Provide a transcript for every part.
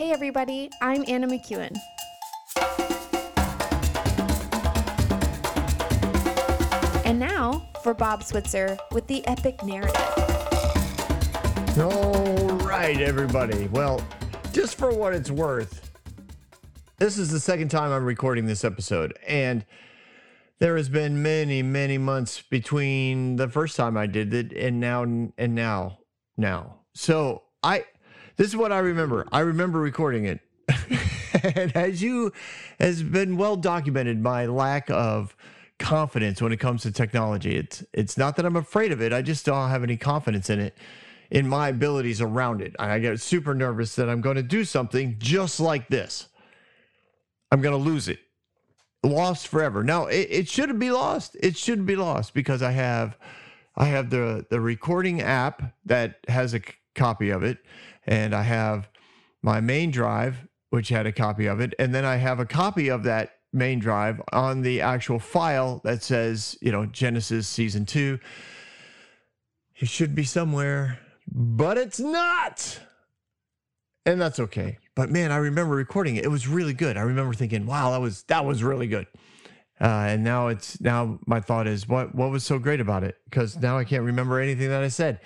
Hey, everybody, I'm Anna McEwen. And now for Bob Switzer with the epic narrative. All right, everybody. Well, just for what it's worth, this is the second time I'm recording this episode. And there has been many, many months between the first time I did it and now, and now, now. So I, this is what I remember. I remember recording it. and as you has been well documented, my lack of confidence when it comes to technology. It's it's not that I'm afraid of it. I just don't have any confidence in it, in my abilities around it. I get super nervous that I'm going to do something just like this. I'm going to lose it, lost forever. Now it, it shouldn't be lost. It shouldn't be lost because I have I have the the recording app that has a copy of it, and I have my main drive which had a copy of it, and then I have a copy of that main drive on the actual file that says, you know, Genesis season two. It should be somewhere, but it's not. And that's okay. But man, I remember recording it. It was really good. I remember thinking, wow, that was that was really good. Uh, and now it's now my thought is what what was so great about it? Because now I can't remember anything that I said.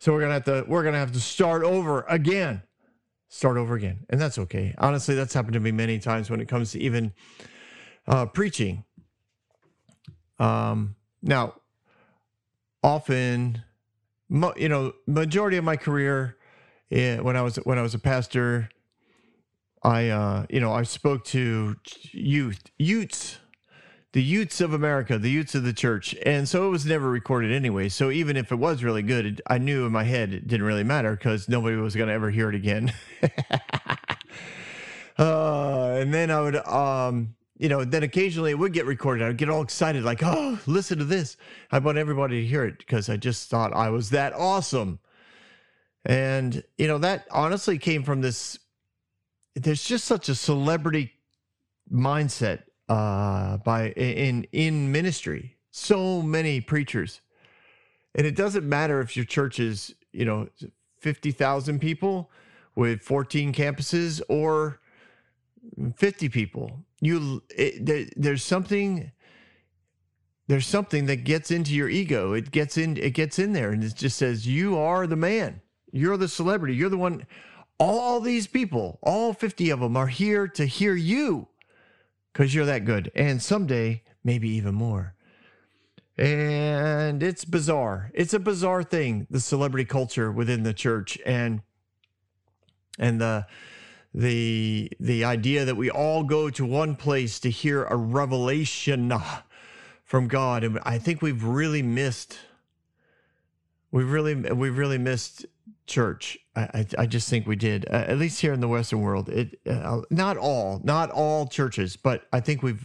So we're gonna have to we're gonna have to start over again start over again. And that's okay. Honestly, that's happened to me many times when it comes to even uh, preaching. Um, now, often, mo- you know, majority of my career, eh, when I was when I was a pastor, I uh, you know I spoke to youth youths the Utes of America, the Utes of the church. And so it was never recorded anyway. So even if it was really good, it, I knew in my head it didn't really matter because nobody was going to ever hear it again. uh, and then I would, um, you know, then occasionally it would get recorded. I would get all excited, like, oh, listen to this. I want everybody to hear it because I just thought I was that awesome. And, you know, that honestly came from this. There's just such a celebrity mindset uh, by in in ministry. So many preachers, and it doesn't matter if your church is you know fifty thousand people with fourteen campuses or fifty people. You it, there, there's something there's something that gets into your ego. It gets in it gets in there, and it just says you are the man. You're the celebrity. You're the one. All these people, all 50 of them, are here to hear you because you're that good. And someday, maybe even more. And it's bizarre. It's a bizarre thing, the celebrity culture within the church and and the the the idea that we all go to one place to hear a revelation from God. And I think we've really missed we've really we've really missed church. I, I, just think we did, uh, at least here in the Western world. It uh, not all, not all churches, but I think we've.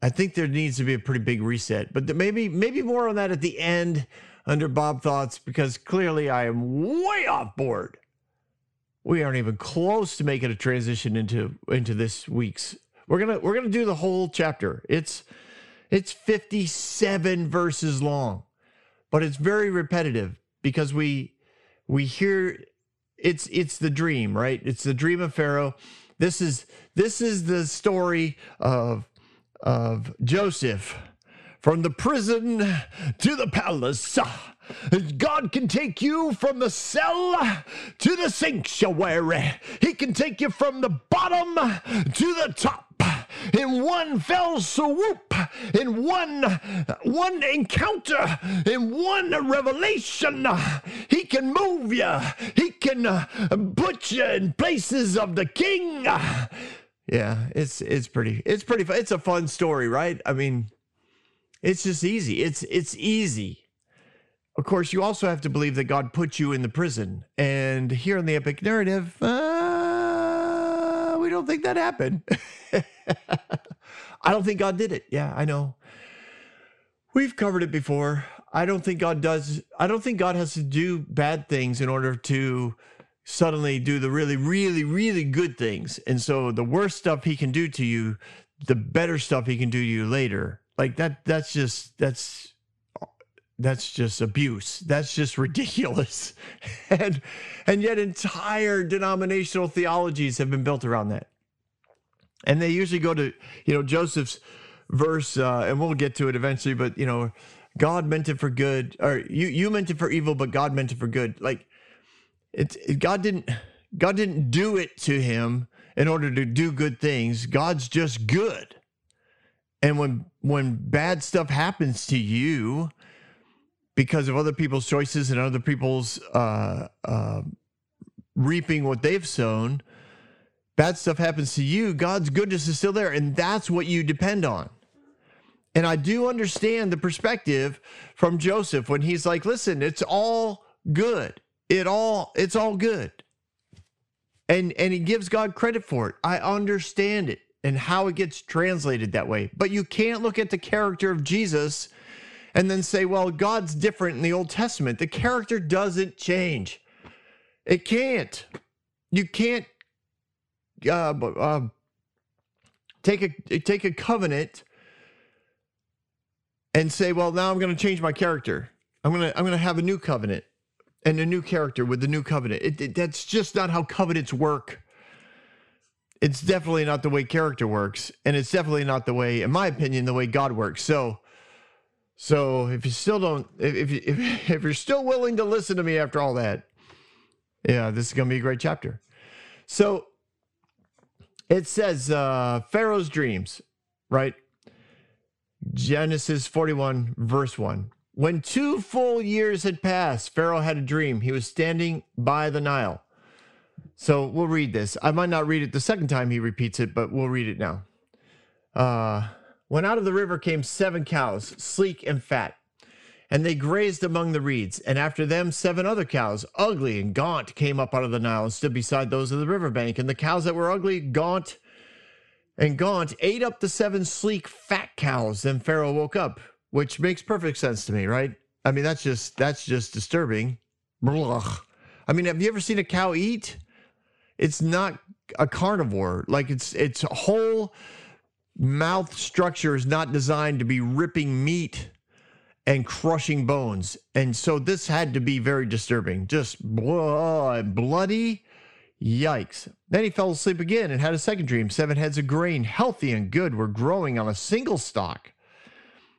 I think there needs to be a pretty big reset, but maybe maybe more on that at the end under Bob thoughts because clearly I am way off board. We aren't even close to making a transition into into this week's. We're gonna we're gonna do the whole chapter. It's it's 57 verses long, but it's very repetitive because we we hear it's it's the dream, right? It's the dream of Pharaoh. This is this is the story of of Joseph from the prison to the palace. God can take you from the cell to the sanctuary. He can take you from the bottom to the top in one fell swoop, in one one encounter, in one revelation. He can move you. He can uh, put you in places of the king. Yeah, it's it's pretty it's pretty fun. It's a fun story, right? I mean, it's just easy. It's it's easy. Of course, you also have to believe that God put you in the prison. And here in the epic narrative, uh, we don't think that happened. I don't think God did it. Yeah, I know. We've covered it before. I don't think God does. I don't think God has to do bad things in order to suddenly do the really, really, really good things. And so the worst stuff he can do to you, the better stuff he can do to you later. Like that, that's just, that's that's just abuse. That's just ridiculous. and and yet entire denominational theologies have been built around that. And they usually go to, you know, Joseph's verse, uh, and we'll get to it eventually, but you know, God meant it for good, or you you meant it for evil, but God meant it for good. Like it's it, God didn't God didn't do it to him in order to do good things. God's just good. And when when bad stuff happens to you, because of other people's choices and other people's uh, uh, reaping what they've sown, bad stuff happens to you, God's goodness is still there. And that's what you depend on. And I do understand the perspective from Joseph when he's like, listen, it's all good. It all, it's all good. And and he gives God credit for it. I understand it and how it gets translated that way. But you can't look at the character of Jesus and then say, well, God's different in the Old Testament. The character doesn't change. It can't. You can't uh, uh, take a take a covenant and say, well, now I'm going to change my character. I'm gonna I'm gonna have a new covenant and a new character with the new covenant. It, it, that's just not how covenants work. It's definitely not the way character works, and it's definitely not the way, in my opinion, the way God works. So so if you still don't, if, if, if you're still willing to listen to me after all that, yeah, this is going to be a great chapter. So it says uh, Pharaoh's dreams, right? Genesis 41, verse 1. When two full years had passed, Pharaoh had a dream. He was standing by the Nile. So we'll read this. I might not read it the second time he repeats it, but we'll read it now. Uh, when out of the river came seven cows, sleek and fat, and they grazed among the reeds. And after them, seven other cows, ugly and gaunt, came up out of the Nile and stood beside those of the river bank. And the cows that were ugly, gaunt, and gaunt ate up the seven sleek, fat cows. Then Pharaoh woke up, which makes perfect sense to me, right? I mean, that's just that's just disturbing. Blah. I mean, have you ever seen a cow eat? It's not a carnivore. Like it's it's whole mouth structure is not designed to be ripping meat and crushing bones. And so this had to be very disturbing. Just bloody. Yikes. Then he fell asleep again and had a second dream. Seven heads of grain, healthy and good, were growing on a single stalk.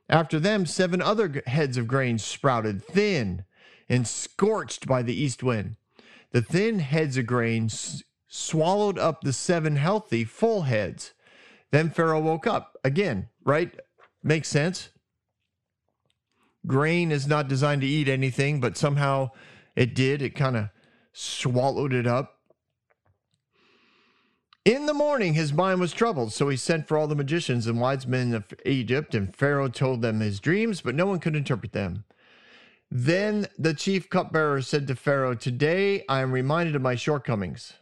After them, seven other heads of grain sprouted, thin and scorched by the east wind. The thin heads of grain s- swallowed up the seven healthy, full heads. Then Pharaoh woke up again, right? Makes sense. Grain is not designed to eat anything, but somehow it did. It kind of swallowed it up. In the morning, his mind was troubled, so he sent for all the magicians and wise men of Egypt, and Pharaoh told them his dreams, but no one could interpret them. Then the chief cupbearer said to Pharaoh, Today I am reminded of my shortcomings.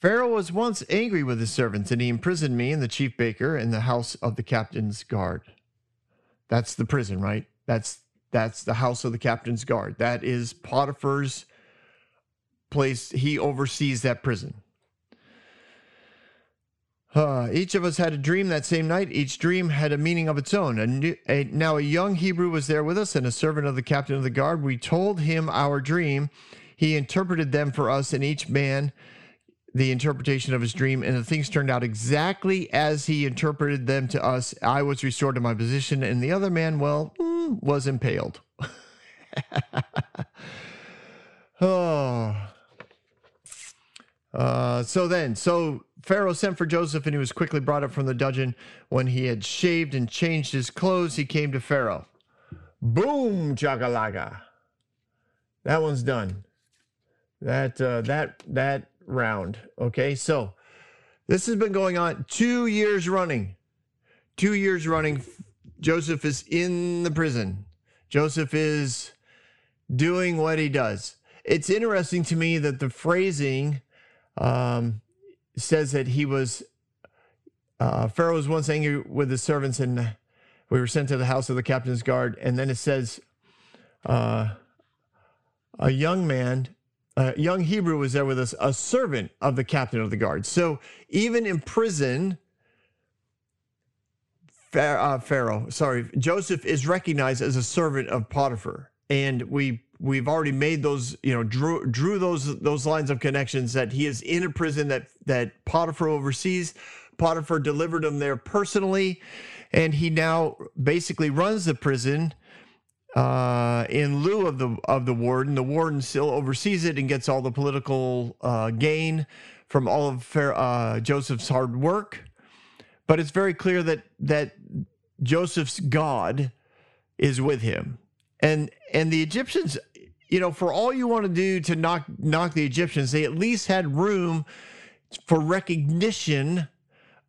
Pharaoh was once angry with his servants, and he imprisoned me and the chief baker in the house of the captain's guard. That's the prison, right? That's that's the house of the captain's guard. That is Potiphar's place. He oversees that prison. Uh, each of us had a dream that same night. Each dream had a meaning of its own. A new, a, now, a young Hebrew was there with us and a servant of the captain of the guard. We told him our dream. He interpreted them for us, and each man the interpretation of his dream, and the things turned out exactly as he interpreted them to us. I was restored to my position, and the other man, well, mm, was impaled. oh. Uh, so then, so Pharaoh sent for Joseph, and he was quickly brought up from the dungeon. When he had shaved and changed his clothes, he came to Pharaoh. Boom, chakalaga. That one's done. That uh, that that round. Okay, so this has been going on two years running. Two years running. Joseph is in the prison. Joseph is doing what he does. It's interesting to me that the phrasing um, says that he was, uh, Pharaoh was once angry with his servants and we were sent to the house of the captain's guard. And then it says, uh, a young man a young Hebrew was there with us, a servant of the captain of the guard. So even in prison, uh, Pharaoh, sorry, Joseph is recognized as a servant of Potiphar, and we we've already made those, you know, drew drew those those lines of connections that he is in a prison that that Potiphar oversees. Potiphar delivered him there personally, and he now basically runs the prison uh, in lieu of the of the warden. The warden still oversees it and gets all the political uh, gain from all of uh, Joseph's hard work. But it's very clear that that Joseph's God is with him, and and the Egyptians, you know, for all you want to do to knock knock the Egyptians, they at least had room for recognition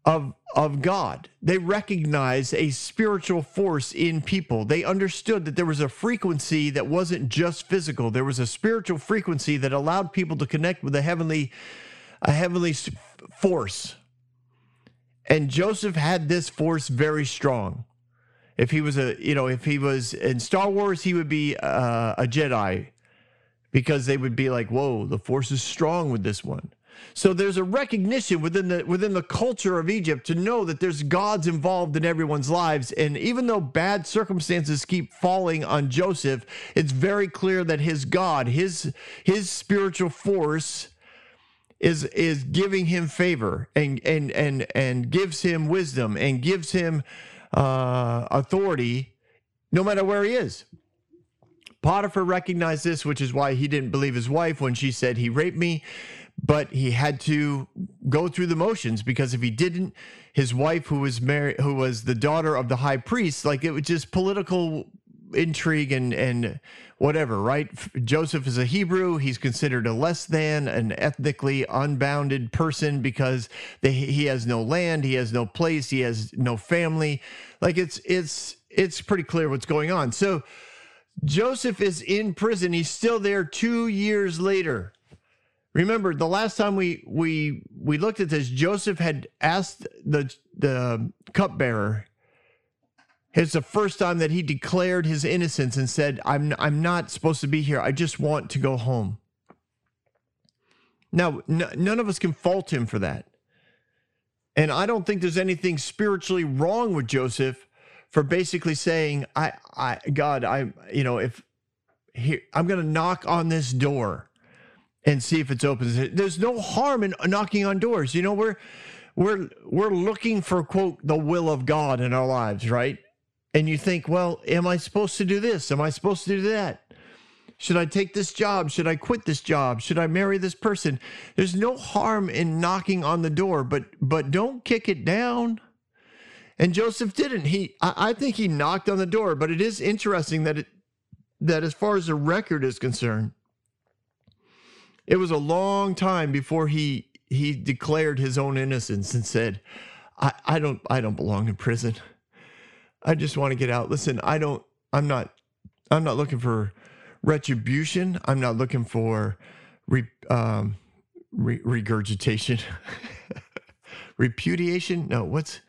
of of God. They recognized a spiritual force in people. They understood that there was a frequency that wasn't just physical. There was a spiritual frequency that allowed people to connect with a heavenly a heavenly force. And Joseph had this force very strong. If he was a, you know, if he was in Star Wars, he would be uh, a Jedi because they would be like, "Whoa, the force is strong with this one." So there's a recognition within the within the culture of Egypt to know that there's gods involved in everyone's lives and even though bad circumstances keep falling on Joseph, it's very clear that his God, his his spiritual force is is giving him favor and and and and gives him wisdom and gives him uh, authority no matter where he is. Potiphar recognized this, which is why he didn't believe his wife when she said he raped me but he had to go through the motions because if he didn't, his wife, who was married, who was the daughter of the high priest, like it was just political intrigue and and whatever, right? Joseph is a Hebrew. He's considered a less than, an ethnically unbounded person because they, he has no land, he has no place, he has no family. Like it's it's it's pretty clear what's going on. So Joseph is in prison. He's still there two years later. Remember, the last time we we we looked at this, Joseph had asked the the cupbearer. It's the first time that he declared his innocence and said, "I'm I'm not supposed to be here. I just want to go home." Now, n- none of us can fault him for that, and I don't think there's anything spiritually wrong with Joseph for basically saying, "I, I, God, I, you know, if here, I'm going to knock on this door." And see if it's open. There's no harm in knocking on doors. You know, we're we're we're looking for quote the will of God in our lives, right? And you think, well, am I supposed to do this? Am I supposed to do that? Should I take this job? Should I quit this job? Should I marry this person? There's no harm in knocking on the door, but but don't kick it down. And Joseph didn't. He I, I think he knocked on the door, but it is interesting that it that as far as the record is concerned, it was a long time before he he declared his own innocence and said, I, I don't I don't belong in prison. I just want to get out. Listen, I don't I'm not I'm not looking for retribution. I'm not looking for re, um, re, regurgitation, repudiation. No, what's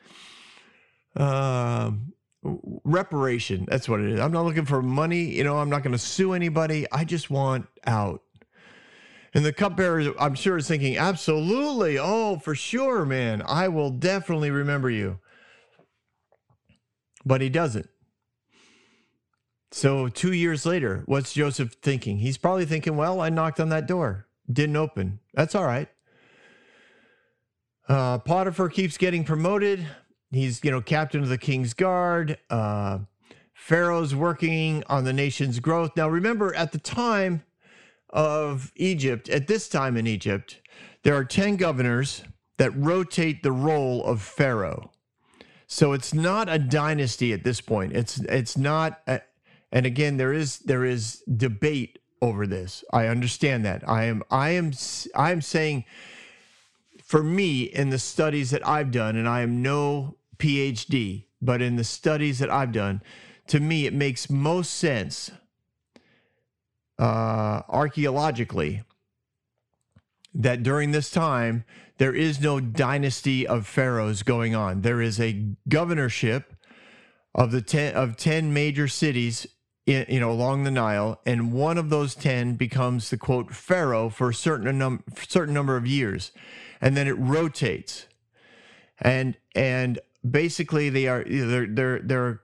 um, reparation? That's what it is. I'm not looking for money. You know, I'm not going to sue anybody. I just want out. And the cupbearer, I'm sure, is thinking, absolutely. Oh, for sure, man. I will definitely remember you. But he doesn't. So, two years later, what's Joseph thinking? He's probably thinking, well, I knocked on that door, didn't open. That's all right. Uh, Potiphar keeps getting promoted. He's, you know, captain of the king's guard. Uh, Pharaoh's working on the nation's growth. Now, remember, at the time, of Egypt, at this time in Egypt, there are 10 governors that rotate the role of Pharaoh. So it's not a dynasty at this point. It's it's not a, and again there is there is debate over this. I understand that. I am I am I am saying for me in the studies that I've done and I am no PhD, but in the studies that I've done, to me it makes most sense uh, archaeologically that during this time there is no dynasty of pharaohs going on. There is a governorship of the ten of ten major cities, in, you know, along the Nile, and one of those ten becomes the quote pharaoh for a certain num- certain number of years, and then it rotates, and and basically they are they're they're they're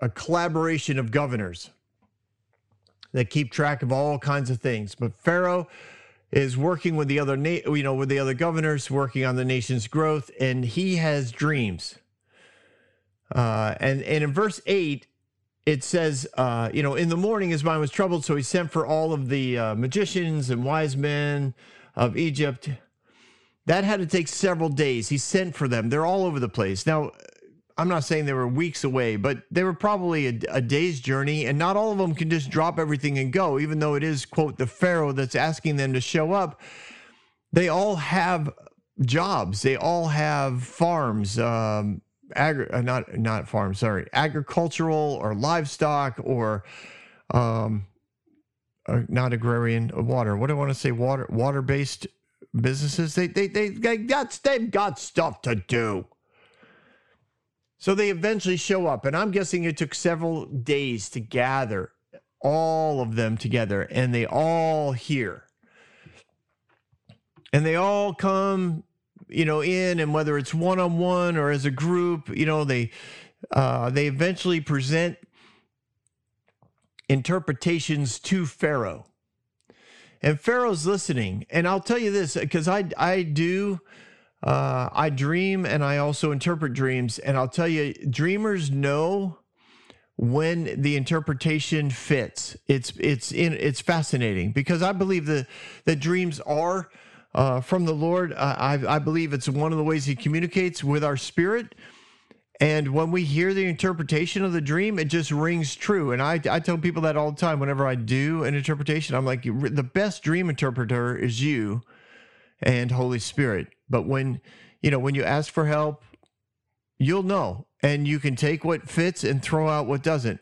a collaboration of governors that keep track of all kinds of things. But Pharaoh is working with the other na- you know with the other governors working on the nation's growth and he has dreams. Uh, and and in verse 8 it says uh, you know in the morning his mind was troubled so he sent for all of the uh, magicians and wise men of egypt. That had to take several days. He sent for them. They're all over the place. Now I'm not saying they were weeks away, but they were probably a, a, day's journey, and not all of them can just drop everything and go, even though it is, quote, the Pharaoh that's asking them to show up. They all have jobs, they all have farms, um, agri- uh, not, not farms, sorry, agricultural or livestock or um, uh, not agrarian, uh, water. What do I want to say? Water, water based businesses. They, they, they, they got, they've got stuff to do. So they eventually show up, and I'm guessing it took several days to gather all of them together, and they all hear. And they all come, you know, in, and whether it's one on one or as a group, you know, they uh, they eventually present interpretations to Pharaoh. And Pharaoh's listening. And I'll tell you this because I I do uh, I dream and I also interpret dreams. And I'll tell you, dreamers know when the interpretation fits. It's it's in it's fascinating because I believe that that dreams are uh, from the Lord. I I believe it's one of the ways He communicates with our spirit. And when we hear the interpretation of the dream, it just rings true. And I, I tell people that all the time whenever I do an interpretation. I'm like, the best dream interpreter is you and Holy Spirit. But when, you know, when you ask for help, you'll know and you can take what fits and throw out what doesn't.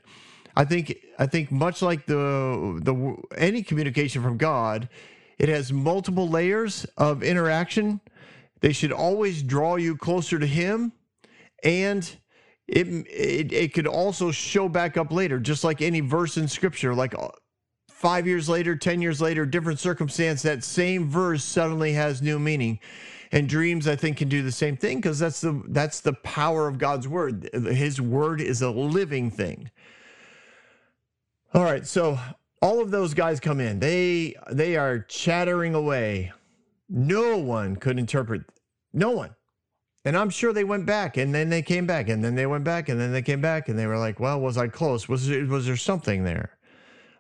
I think I think much like the the any communication from God, it has multiple layers of interaction. They should always draw you closer to him and it, it it could also show back up later just like any verse in scripture like five years later, 10 years later, different circumstance, that same verse suddenly has new meaning. And dreams, I think, can do the same thing because that's the that's the power of God's word. His word is a living thing. All right, so all of those guys come in. They they are chattering away. No one could interpret. No one. And I'm sure they went back and then they came back and then they went back and then they came back and they were like, well, was I close? Was was there something there?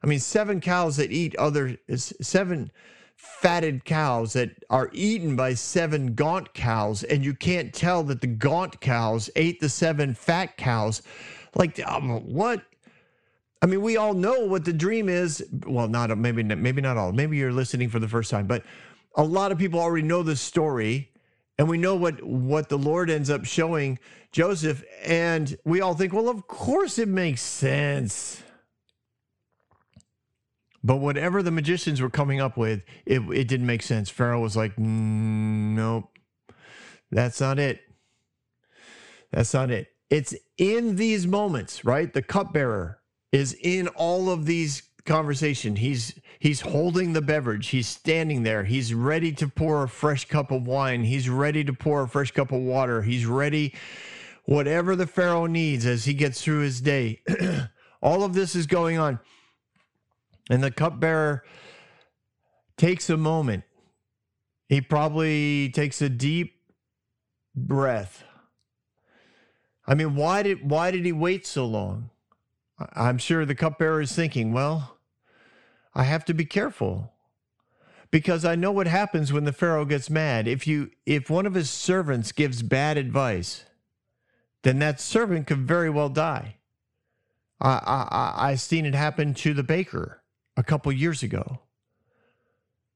I mean, seven cows that eat other seven fatted cows that are eaten by seven gaunt cows, and you can't tell that the gaunt cows ate the seven fat cows. Like, um, what? I mean, we all know what the dream is. Well, not maybe maybe not all. Maybe you're listening for the first time, but a lot of people already know the story, and we know what what the Lord ends up showing Joseph, and we all think, well, of course it makes sense. But whatever the magicians were coming up with, it, it didn't make sense. Pharaoh was like, nope, that's not it. That's not it. It's in these moments, right? The cupbearer is in all of these conversation. He's he's holding the beverage. He's standing there. He's ready to pour a fresh cup of wine. He's ready to pour a fresh cup of water. He's ready whatever the pharaoh needs as he gets through his day. all of this is going on. And the cupbearer takes a moment. He probably takes a deep breath. I mean, why did why did he wait so long? I'm sure the cupbearer is thinking, well, I have to be careful because I know what happens when the pharaoh gets mad. If you if one of his servants gives bad advice, then that servant could very well die. I I I've seen it happen to the baker a couple years ago.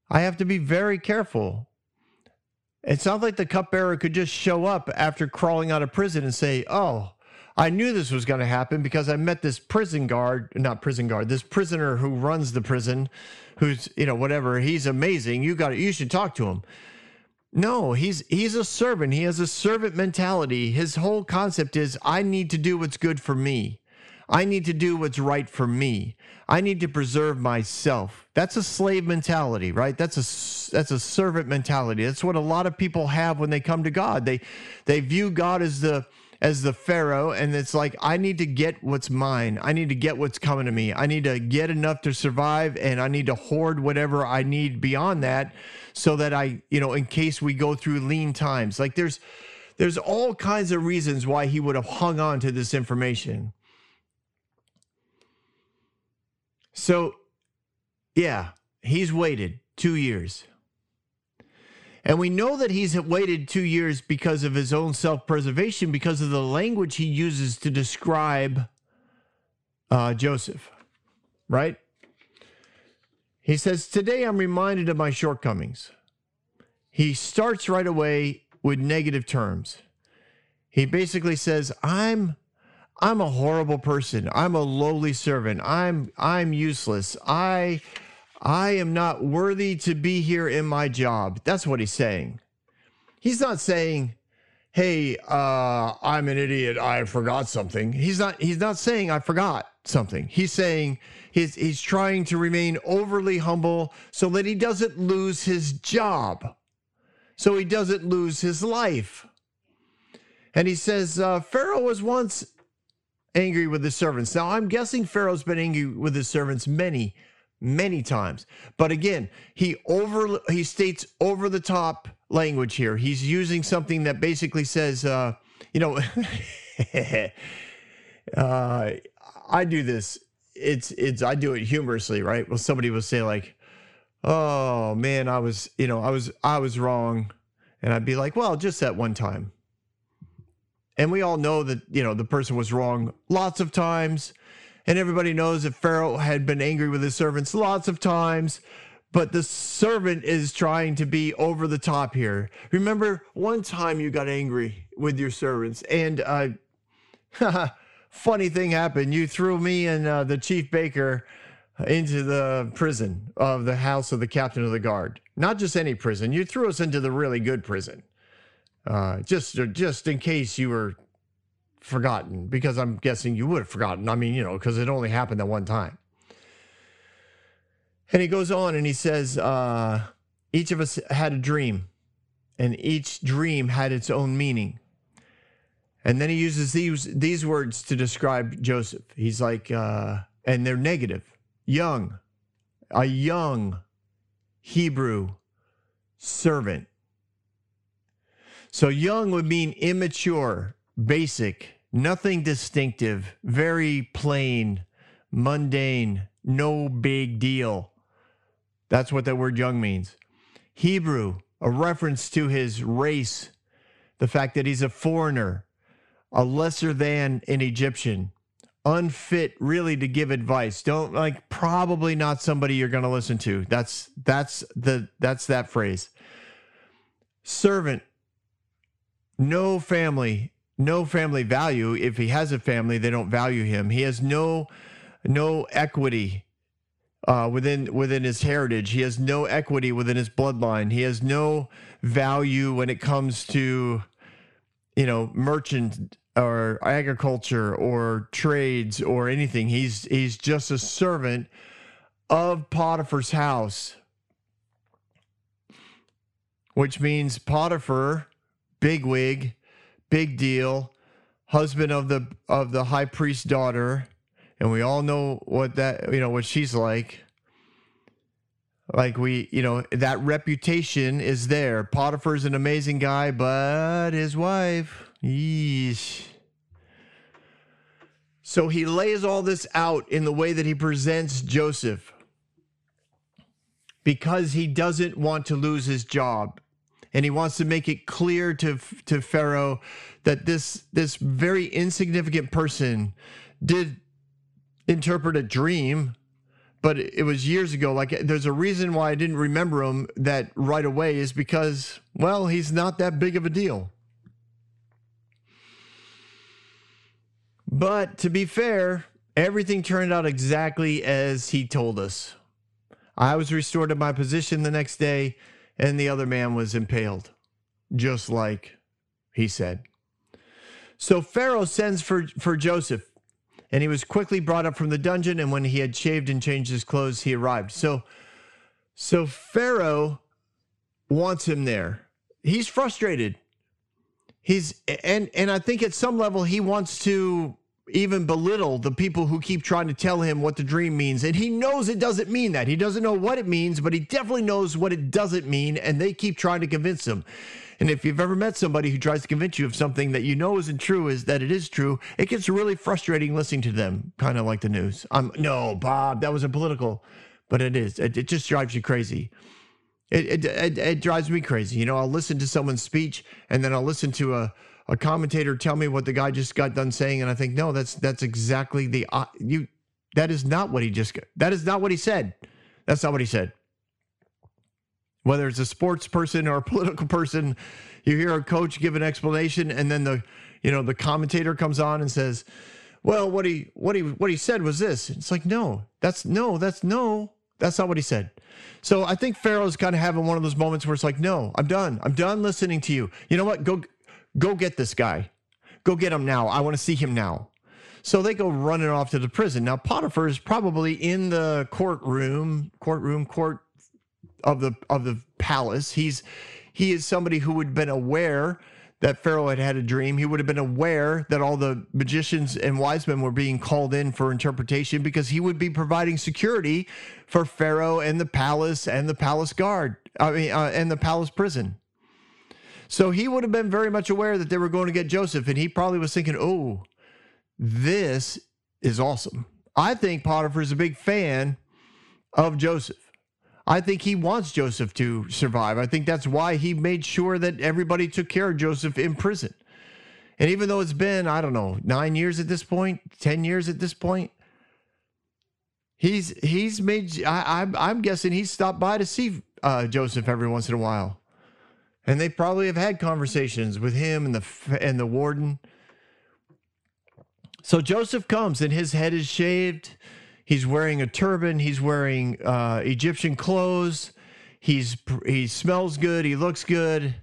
I have to be very careful. It sounds like the cupbearer could just show up after crawling out of prison and say, Oh, I knew this was going to happen because I met this prison guard, not prison guard, this prisoner who runs the prison, who's, you know, whatever. He's amazing. You got it. You should talk to him. No, he's he's a servant. He has a servant mentality. His whole concept is I need to do what's good for me. I need to do what's right for me. I need to preserve myself. That's a slave mentality, right? That's a that's a servant mentality. That's what a lot of people have when they come to God. They they view God as the as the Pharaoh, and it's like, I need to get what's mine. I need to get what's coming to me. I need to get enough to survive, and I need to hoard whatever I need beyond that so that I, you know, in case we go through lean times. Like there's there's all kinds of reasons why he would have hung on to this information. So, yeah, he's waited two years. And we know that he's waited two years because of his own self preservation, because of the language he uses to describe uh, Joseph, right? He says, Today I'm reminded of my shortcomings. He starts right away with negative terms. He basically says, I'm I'm a horrible person. I'm a lowly servant. I'm I'm useless. I I am not worthy to be here in my job. That's what he's saying. He's not saying, "Hey, uh, I'm an idiot. I forgot something." He's not. He's not saying I forgot something. He's saying he's he's trying to remain overly humble so that he doesn't lose his job, so he doesn't lose his life. And he says uh, Pharaoh was once angry with his servants. Now I'm guessing Pharaoh's been angry with his servants many many times. But again, he over he states over the top language here. He's using something that basically says, uh, you know, uh, I do this. It's it's I do it humorously, right? Well, somebody will say like, "Oh man, I was you know I was I was wrong," and I'd be like, "Well, just that one time." And we all know that you know the person was wrong lots of times and everybody knows that Pharaoh had been angry with his servants lots of times, but the servant is trying to be over the top here. Remember, one time you got angry with your servants, and uh, funny thing happened. You threw me and uh, the chief baker into the prison of the house of the captain of the guard. Not just any prison. You threw us into the really good prison. Uh, just just in case you were forgotten because I'm guessing you would have forgotten. I mean, you know, because it only happened that one time. And he goes on and he says, uh, each of us had a dream, and each dream had its own meaning. And then he uses these these words to describe Joseph. He's like, uh, and they're negative, young, a young Hebrew servant. So young would mean immature, basic, nothing distinctive, very plain, mundane, no big deal. That's what that word young means. Hebrew, a reference to his race, the fact that he's a foreigner, a lesser than an Egyptian, unfit really to give advice. Don't like probably not somebody you're going to listen to. That's that's the that's that phrase. Servant, no family, no family value. If he has a family, they don't value him. He has no no equity uh, within within his heritage. He has no equity within his bloodline. He has no value when it comes to you know merchant or agriculture or trades or anything. He's he's just a servant of Potiphar's house, which means Potiphar, bigwig, big deal, husband of the of the high priest's daughter, and we all know what that you know what she's like. Like we, you know, that reputation is there. Potiphar's an amazing guy, but his wife, yeesh. So he lays all this out in the way that he presents Joseph because he doesn't want to lose his job and he wants to make it clear to to Pharaoh that this this very insignificant person did interpret a dream but it was years ago. Like there's a reason why I didn't remember him that right away is because well he's not that big of a deal. But to be fair everything turned out exactly as he told us. I was restored to my position the next day and the other man was impaled, just like he said. So Pharaoh sends for, for Joseph, and he was quickly brought up from the dungeon. And when he had shaved and changed his clothes, he arrived. So, so Pharaoh wants him there. He's frustrated. he's and and I think at some level he wants to even belittle the people who keep trying to tell him what the dream means. And he knows it doesn't mean that. He doesn't know what it means, but he definitely knows what it doesn't mean. And they keep trying to convince him. And if you've ever met somebody who tries to convince you of something that you know isn't true, is that it is true, it gets really frustrating listening to them, kind of like the news. I'm no, Bob, that was a political, but it is. It, it just drives you crazy. It, it, it, it drives me crazy. You know, I'll listen to someone's speech and then I'll listen to a, a commentator tell me what the guy just got done saying, and I think, no, that's that's exactly the uh, you. That is not what he just. That is not what he said. That's not what he said. Whether it's a sports person or a political person, you hear a coach give an explanation, and then the you know the commentator comes on and says, "Well, what he what he what he said was this." It's like, no, that's no, that's no, that's not what he said. So I think Pharaoh's kind of having one of those moments where it's like, no, I'm done. I'm done listening to you. You know what? Go Go get this guy. Go get him now. I want to see him now. So they go running off to the prison. Now Potiphar is probably in the courtroom, courtroom, court of the of the palace. He's he is somebody who would have been aware that Pharaoh had had a dream. He would have been aware that all the magicians and wise men were being called in for interpretation because he would be providing security for Pharaoh and the palace and the palace guard. I mean, uh, and the palace prison. So he would have been very much aware that they were going to get Joseph, and he probably was thinking, oh, this is awesome. I think Potiphar is a big fan of Joseph. I think he wants Joseph to survive. I think that's why he made sure that everybody took care of Joseph in prison. And even though it's been, I don't know, nine years at this point, 10 years at this point, he's he's made, I, I'm, I'm guessing he stopped by to see uh, Joseph every once in a while and they probably have had conversations with him and the and the warden. So Joseph comes and his head is shaved. He's wearing a turban. He's wearing uh, Egyptian clothes. He's he smells good. He looks good.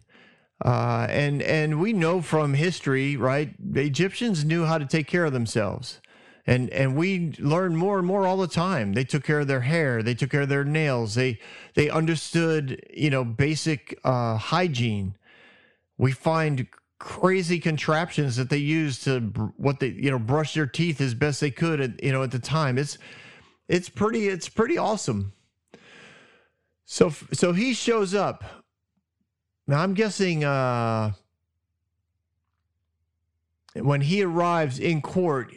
Uh, and and we know from history, right? The Egyptians knew how to take care of themselves and and we learn more and more all the time. They took care of their hair. They took care of their nails. They they understood you know basic uh, hygiene. We find crazy contraptions that they use to what they you know brush their teeth as best they could at, you know at the time. It's it's pretty it's pretty awesome. So so he shows up. Now i'm guessing uh when he arrives in court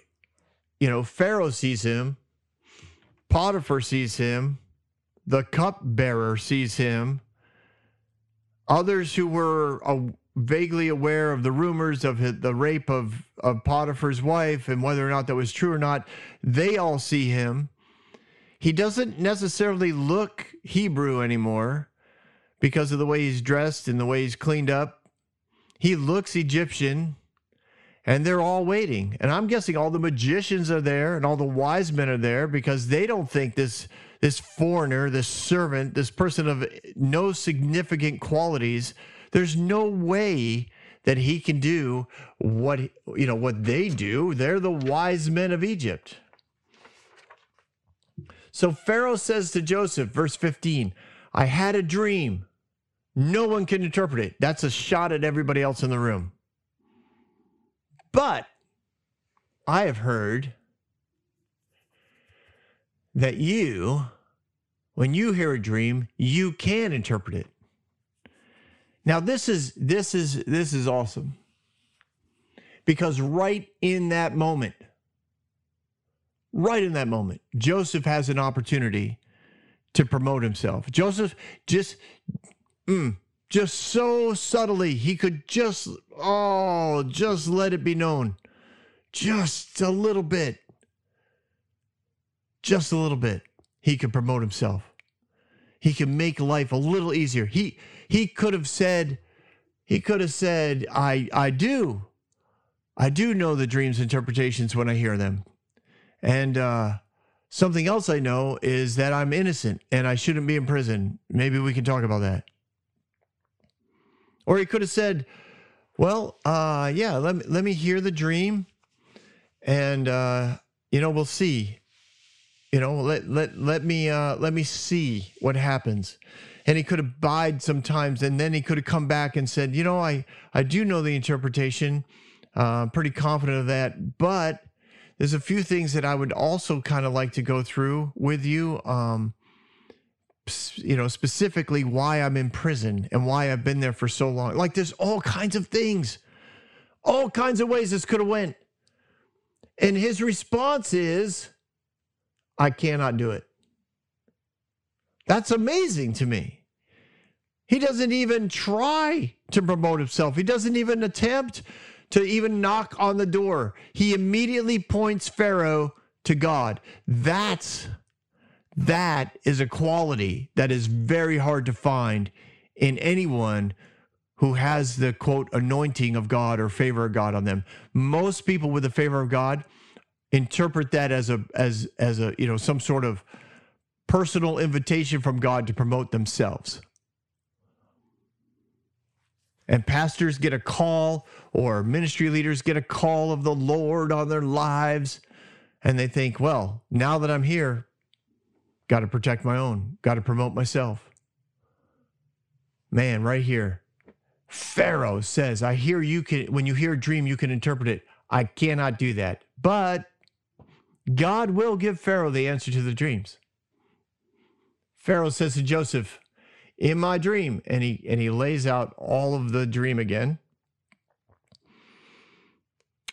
you know, Pharaoh sees him, Potiphar sees him, the cupbearer sees him, others who were uh, vaguely aware of the rumors of the rape of, of Potiphar's wife and whether or not that was true or not, they all see him. He doesn't necessarily look Hebrew anymore because of the way he's dressed and the way he's cleaned up. He looks Egyptian and they're all waiting. And I'm guessing all the magicians are there and all the wise men are there because they don't think this this foreigner, this servant, this person of no significant qualities, there's no way that he can do what you know what they do. They're the wise men of Egypt. So Pharaoh says to Joseph, verse 15, I had a dream. No one can interpret it. That's a shot at everybody else in the room. But I have heard that you, when you hear a dream, you can interpret it. Now this is this is this is awesome. Because right in that moment, right in that moment, Joseph has an opportunity to promote himself. Joseph just mm, just so subtly he could just oh just let it be known. Just a little bit. Just a little bit. He could promote himself. He could make life a little easier. He he could have said he could have said i i do. I do know the dreams interpretations when i hear them. And uh something else i know is that i'm innocent and i shouldn't be in prison. Maybe we can talk about that or he could have said, well, uh, yeah, let me, let me hear the dream and, uh, you know, we'll see. You know, let let let me uh, let me see what happens. And he could have abide sometimes, and then he could have come back and said, you know, I I do know the interpretation. Uh, I'm pretty confident of that, but there's a few things that I would also kind of like to go through with you. Um, you know, specifically why I'm in prison and why I've been there for so long. Like there's all kinds of things, all kinds of ways this could have went. And his response is, I cannot do it. That's amazing to me. He doesn't even try to promote himself. He doesn't even attempt to even knock on the door. He immediately points Pharaoh to God. That's that is a quality that is very hard to find in anyone who has the quote anointing of God or favor of God on them. Most people with the favor of God interpret that as a as as a you know some sort of personal invitation from God to promote themselves. And pastors get a call or ministry leaders get a call of the Lord on their lives and they think, well, now that I'm here, got to protect my own, got to promote myself. Man, right here. Pharaoh says, I hear you can, when you hear a dream, you can interpret it. I cannot do that. But God will give Pharaoh the answer to the dreams. Pharaoh says to Joseph, in my dream, and he and he lays out all of the dream again.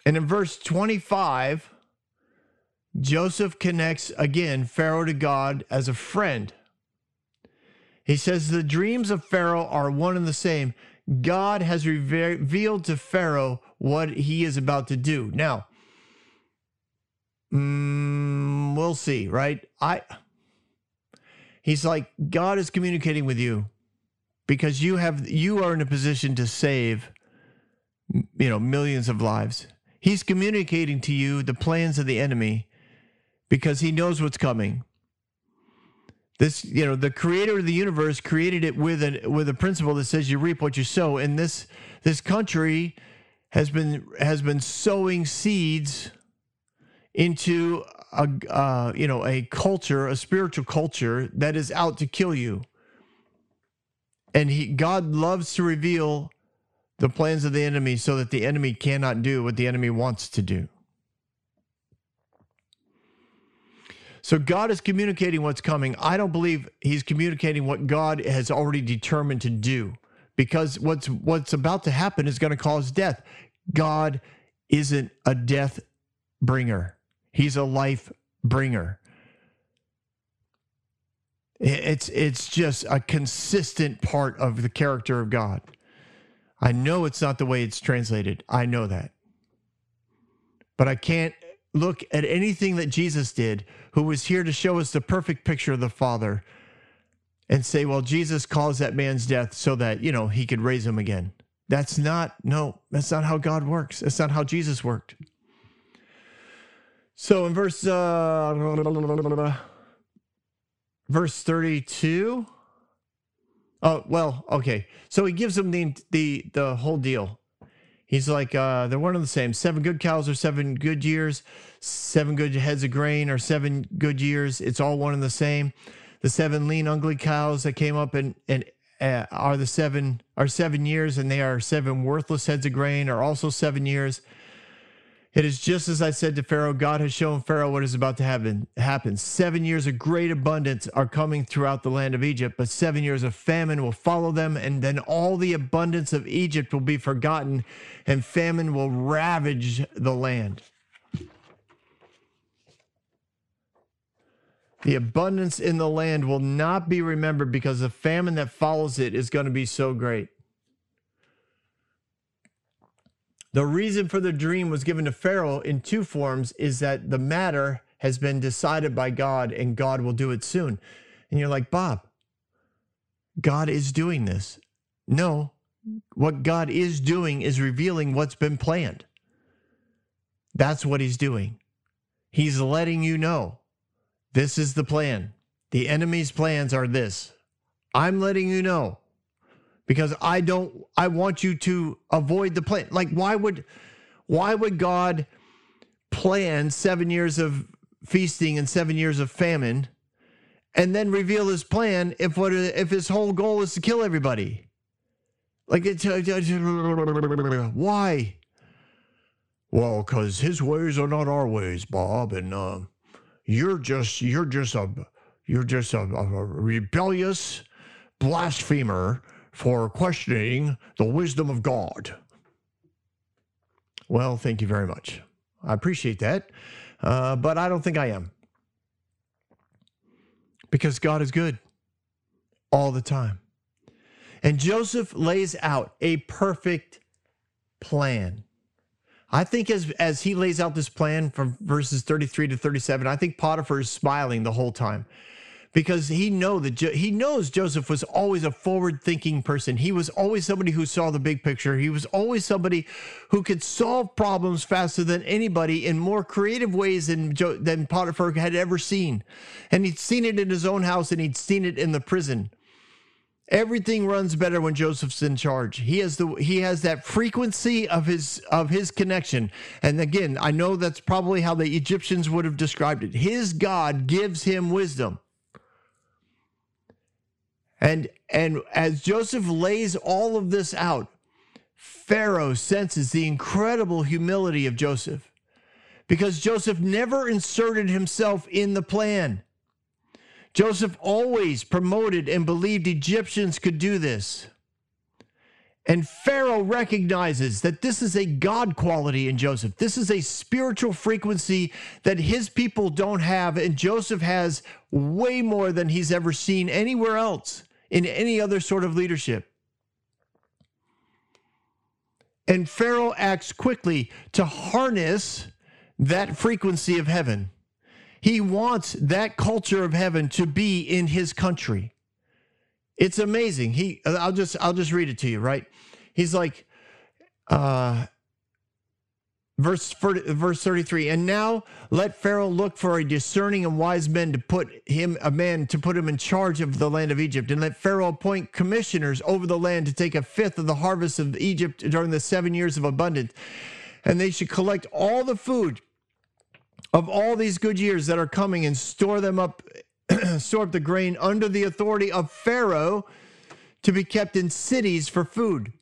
And in verse 25, Joseph connects again Pharaoh to God as a friend. He says the dreams of Pharaoh are one and the same. God has revealed to Pharaoh what he is about to do. Now, mm, we'll see, right? I He's like God is communicating with you because you have you are in a position to save you know millions of lives. He's communicating to you the plans of the enemy because he knows what's coming. This, you know, the creator of the universe created it with a with a principle that says you reap what you sow. And this this country has been has been sowing seeds into a uh, you know a culture, a spiritual culture that is out to kill you. And he God loves to reveal the plans of the enemy so that the enemy cannot do what the enemy wants to do. So God is communicating what's coming. I don't believe he's communicating what God has already determined to do because what's what's about to happen is going to cause death. God isn't a death bringer. He's a life bringer. It's it's just a consistent part of the character of God. I know it's not the way it's translated. I know that. But I can't look at anything that Jesus did, who was here to show us the perfect picture of the Father, and say, well, Jesus caused that man's death so that, you know, he could raise him again. That's not, no, that's not how God works. That's not how Jesus worked. So in verse uh, verse 32, oh well, okay. So he gives them the the the whole deal. He's like, uh, they're one and the same. Seven good cows are seven good years. Seven good heads of grain are seven good years. It's all one and the same. The seven lean, ugly cows that came up and and uh, are the seven are seven years, and they are seven worthless heads of grain are also seven years. It is just as I said to Pharaoh, God has shown Pharaoh what is about to happen. happen. Seven years of great abundance are coming throughout the land of Egypt, but seven years of famine will follow them, and then all the abundance of Egypt will be forgotten, and famine will ravage the land. The abundance in the land will not be remembered because the famine that follows it is going to be so great. The reason for the dream was given to Pharaoh in two forms is that the matter has been decided by God and God will do it soon. And you're like, Bob, God is doing this. No, what God is doing is revealing what's been planned. That's what he's doing. He's letting you know this is the plan. The enemy's plans are this. I'm letting you know because I don't I want you to avoid the plan. Like why would why would God plan 7 years of feasting and seven years of famine, and then reveal his plan if what if his whole goal is to kill everybody? Like it's why? Well, because his ways are not our ways, Bob, and uh, you're just you're just a you're just a, a rebellious blasphemer for questioning the wisdom of God. Well, thank you very much. I appreciate that, uh, but I don't think I am because God is good all the time. And Joseph lays out a perfect plan. I think as as he lays out this plan from verses 33 to 37, I think Potiphar is smiling the whole time because he know that jo- he knows Joseph was always a forward-thinking person. He was always somebody who saw the big picture. He was always somebody who could solve problems faster than anybody in more creative ways than jo- than Potiphar had ever seen. And he'd seen it in his own house and he'd seen it in the prison. Everything runs better when Joseph's in charge. He has the he has that frequency of his of his connection. And again, I know that's probably how the Egyptians would have described it. His God gives him wisdom. And and as Joseph lays all of this out, Pharaoh senses the incredible humility of Joseph because Joseph never inserted himself in the plan. Joseph always promoted and believed Egyptians could do this. And Pharaoh recognizes that this is a God quality in Joseph. This is a spiritual frequency that his people don't have, and Joseph has way more than he's ever seen anywhere else in any other sort of leadership. And Pharaoh acts quickly to harness that frequency of heaven. He wants that culture of heaven to be in his country. It's amazing. He I'll just I'll just read it to you, right? He's like uh verse verse 33 and now let pharaoh look for a discerning and wise men to put him a man to put him in charge of the land of egypt. And let pharaoh appoint commissioners over the land to take a fifth of the harvest of egypt during the seven years of abundance. And they should collect all the food of all these good years that are coming and store them up store up the grain under the authority of pharaoh to be kept in cities for food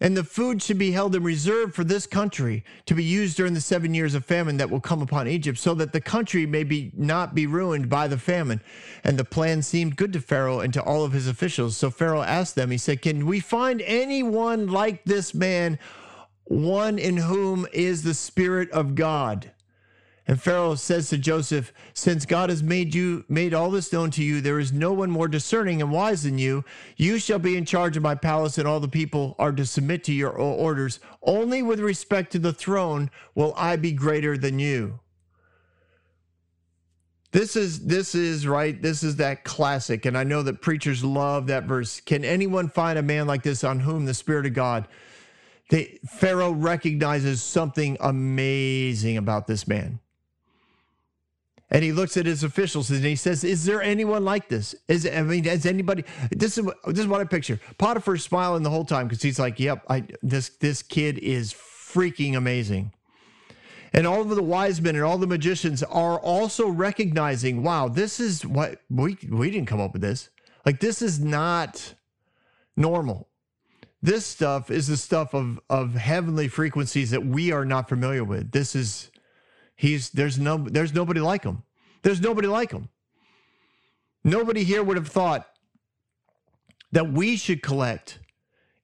and the food should be held in reserve for this country to be used during the seven years of famine that will come upon Egypt, so that the country may be not be ruined by the famine. And the plan seemed good to Pharaoh and to all of his officials. So Pharaoh asked them, he said, Can we find anyone like this man, one in whom is the Spirit of God? And Pharaoh says to Joseph, Since God has made you made all this known to you, there is no one more discerning and wise than you. You shall be in charge of my palace, and all the people are to submit to your orders. Only with respect to the throne will I be greater than you. This is this is right. This is that classic, and I know that preachers love that verse. Can anyone find a man like this on whom the Spirit of God? They, Pharaoh recognizes something amazing about this man. And he looks at his officials and he says, "Is there anyone like this? Is I mean, has anybody? This is this is what I picture. Potiphar's smiling the whole time because he's like, "Yep, I this this kid is freaking amazing." And all of the wise men and all the magicians are also recognizing, "Wow, this is what we we didn't come up with this. Like this is not normal. This stuff is the stuff of of heavenly frequencies that we are not familiar with. This is." He's there's no there's nobody like him. There's nobody like him. Nobody here would have thought that we should collect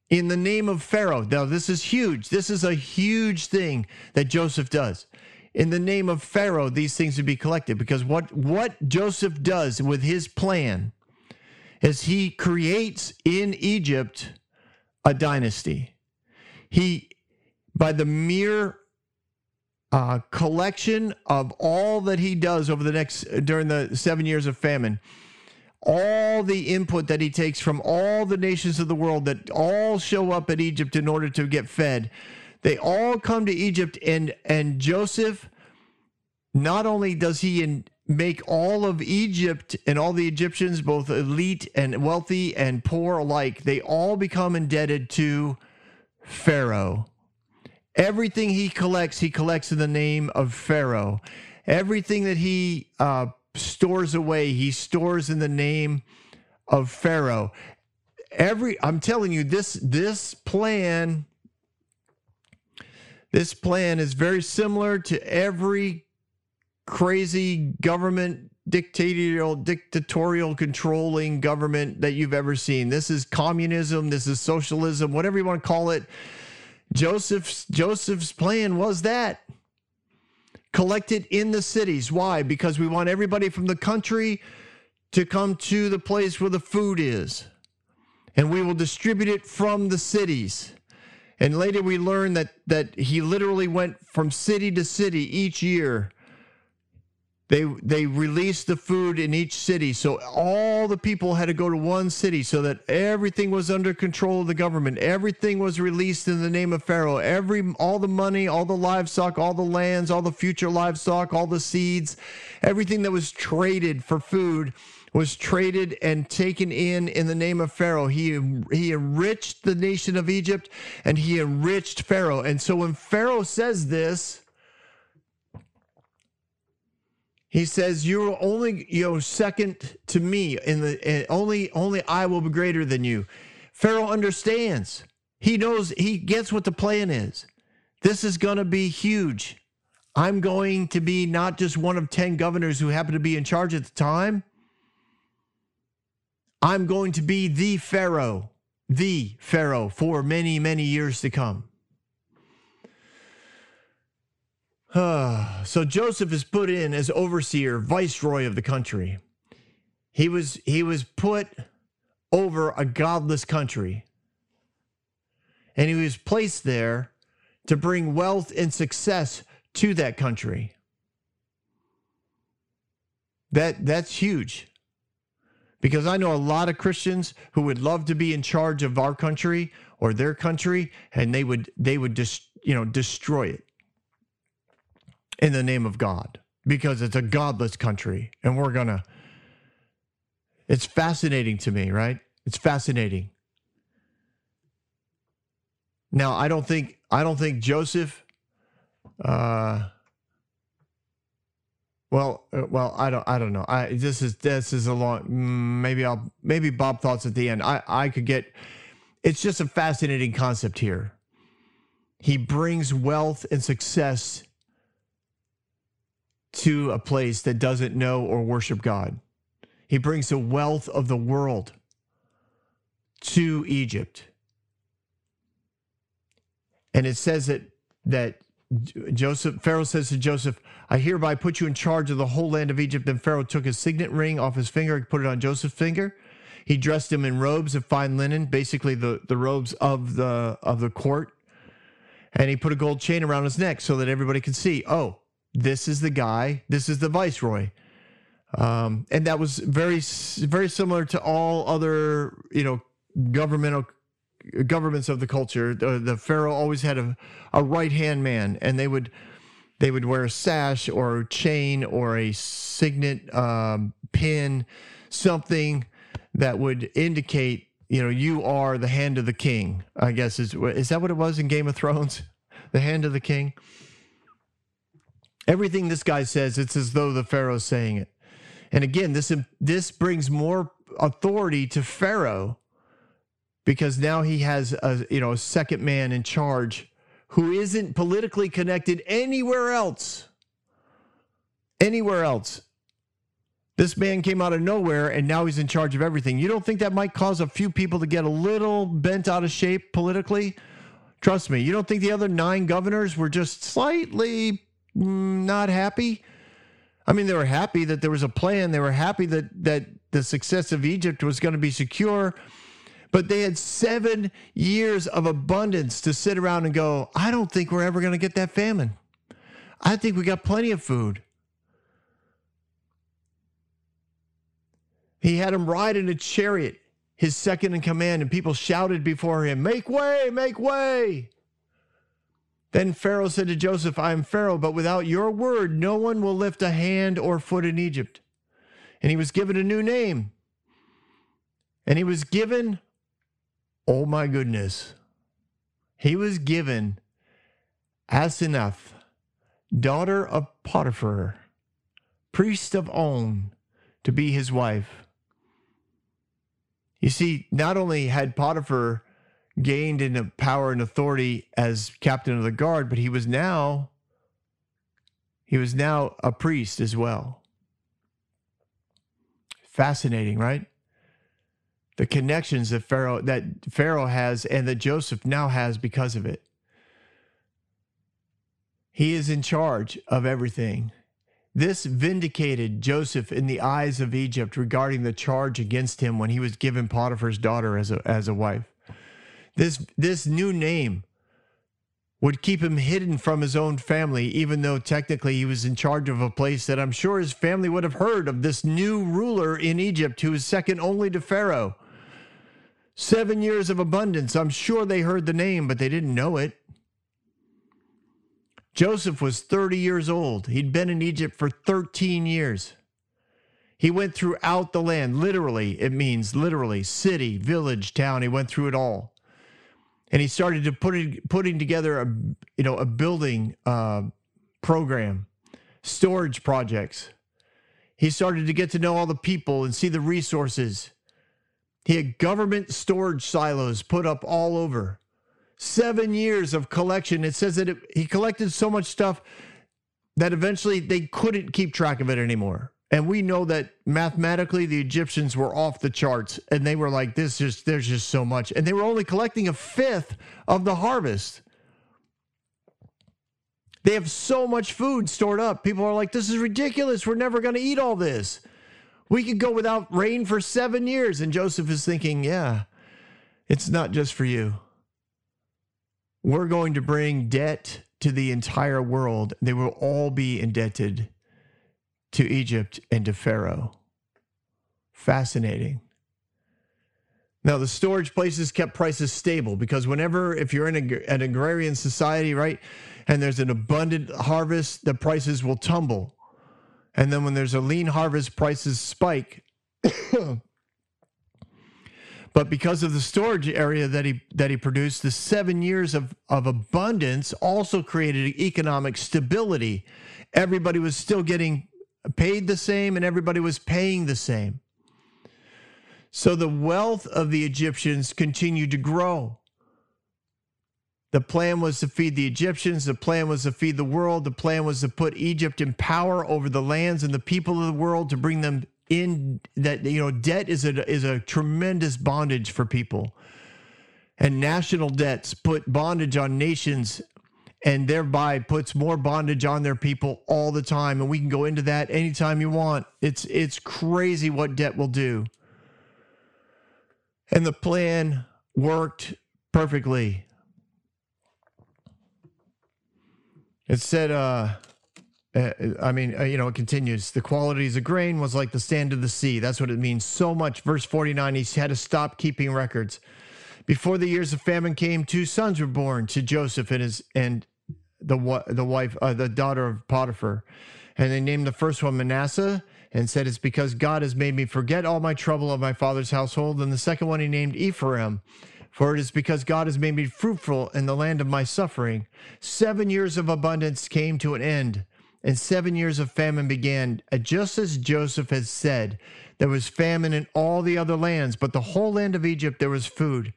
in the name of Pharaoh. Now this is huge. This is a huge thing that Joseph does. In the name of Pharaoh, these things would be collected because what what Joseph does with his plan is he creates in Egypt a dynasty. He by the mere uh, collection of all that he does over the next during the seven years of famine. All the input that he takes from all the nations of the world that all show up at Egypt in order to get fed. They all come to Egypt and and Joseph not only does he in, make all of Egypt and all the Egyptians both elite and wealthy and poor alike they all become indebted to Pharaoh Everything he collects, he collects in the name of Pharaoh. everything that he uh, stores away, he stores in the name of Pharaoh. Every I'm telling you, this this plan, this plan is very similar to every crazy government dictatorial dictatorial controlling government that you've ever seen. This is communism, this is socialism, whatever you want to call it. Joseph's Joseph's plan was that collected in the cities. Why? Because we want everybody from the country to come to the place where the food is. And we will distribute it from the cities. And later we learn that that he literally went from city to city each year they they released the food in each city, so all the people had to go to one city, so that everything was under control of the government. Everything was released in the name of Pharaoh. Every all the money, all the livestock, all the lands, all the future livestock, all the seeds, everything that was traded for food was traded and taken in in the name of Pharaoh. He he enriched the nation of Egypt, and he enriched Pharaoh. And so when Pharaoh says this he says, "You're only you know second to me in the eh, only only I will be greater than you." Pharaoh understands. He knows he gets what the plan is. This is going to be huge. I'm going to be not just one of 10 governors who happen to be in charge at the time. I'm going to be the Pharaoh, the Pharaoh for many, many years to come. so Joseph is put in as overseer, viceroy of the country. He was he was put over a godless country. And he was placed there to bring wealth and success to that country. That that's huge. Because I know a lot of Christians who would love to be in charge of our country or their country and they would they would just, you know, destroy it in the name of God because it's a godless country and we're going to it's fascinating to me, right? It's fascinating. Now, I don't think I don't think Joseph uh well, uh, well, I don't, I don't know. I this is this is a long. Mm, maybe I'll maybe Bob thoughts at the end. I I could get. It's just a fascinating concept here. He brings wealth and success to a place that doesn't know or worship God. He brings the wealth of the world to Egypt. And it says that that Joseph Pharaoh says to Joseph, I hereby put you in charge of the whole land of Egypt. Then Pharaoh took his signet ring off his finger and put it on Joseph's finger. He dressed him in robes of fine linen, basically the, the robes of the of the court. And he put a gold chain around his neck so that everybody could see, oh, this is the guy, this is the viceroy. Um, and that was very, very similar to all other, you know, governmental governments of the culture. The, the pharaoh always had a, a right hand man, and they would they would wear a sash or a chain or a signet um, pin, something that would indicate, you know, you are the hand of the king. I guess is is that what it was in Game of Thrones, the hand of the king. Everything this guy says, it's as though the Pharaoh's saying it. And again, this this brings more authority to Pharaoh because now he has a you know a second man in charge who isn't politically connected anywhere else. Anywhere else. This man came out of nowhere and now he's in charge of everything. You don't think that might cause a few people to get a little bent out of shape politically? Trust me, you don't think the other nine governors were just slightly not happy. I mean, they were happy that there was a plan. They were happy that that the success of Egypt was going to be secure. But they had seven years of abundance to sit around and go, I don't think we're ever going to get that famine. I think we got plenty of food. He had him ride in a chariot, his second in command, and people shouted before him, Make way, make way. Then Pharaoh said to Joseph, I am Pharaoh, but without your word, no one will lift a hand or foot in Egypt. And he was given a new name. And he was given, oh my goodness, he was given Asenath, daughter of Potiphar, priest of On, to be his wife. You see, not only had Potiphar gained in power and authority as captain of the guard, but he was now he was now a priest as well. Fascinating, right? The connections that Pharaoh that Pharaoh has and that Joseph now has because of it. He is in charge of everything. This vindicated Joseph in the eyes of Egypt regarding the charge against him when he was given Potiphar's daughter as a, as a wife. This, this new name would keep him hidden from his own family, even though technically he was in charge of a place that I'm sure his family would have heard of this new ruler in Egypt who is second only to Pharaoh. Seven years of abundance. I'm sure they heard the name, but they didn't know it. Joseph was 30 years old. He'd been in Egypt for 13 years. He went throughout the land. Literally, it means literally city, village, town. He went through it all. And he started to putting putting together a you know a building uh, program, storage projects. He started to get to know all the people and see the resources. He had government storage silos put up all over seven years of collection. It says that it, he collected so much stuff that eventually they couldn't keep track of it anymore. And we know that mathematically the Egyptians were off the charts and they were like, this just, there's just so much. And they were only collecting a fifth of the harvest. They have so much food stored up. People are like, this is ridiculous. We're never going to eat all this. We could go without rain for seven years. And Joseph is thinking, yeah, it's not just for you we're going to bring debt to the entire world. They will all be indebted to Egypt and to Pharaoh. Fascinating. Now, the storage places kept prices stable because whenever, if you're in a, an agrarian society, right, and there's an abundant harvest, the prices will tumble. And then when there's a lean harvest, prices spike. But because of the storage area that he that he produced, the seven years of, of abundance also created economic stability. Everybody was still getting paid the same and everybody was paying the same. So the wealth of the Egyptians continued to grow. The plan was to feed the Egyptians. The plan was to feed the world. The plan was to put Egypt in power over the lands and the people of the world to bring them in that you know debt is a is a tremendous bondage for people and national debts put bondage on nations and thereby puts more bondage on their people all the time and we can go into that anytime you want it's it's crazy what debt will do and the plan worked perfectly it said uh uh, I mean, uh, you know, it continues. The qualities of grain was like the sand of the sea. That's what it means so much. Verse 49, he had to stop keeping records. Before the years of famine came, two sons were born to Joseph and his and the the wife, uh, the daughter of Potiphar, and they named the first one Manasseh and said, "It's because God has made me forget all my trouble of my father's household." And the second one he named Ephraim, for it is because God has made me fruitful in the land of my suffering. Seven years of abundance came to an end and seven years of famine began. Uh, just as Joseph had said, there was famine in all the other lands, but the whole land of Egypt there was food.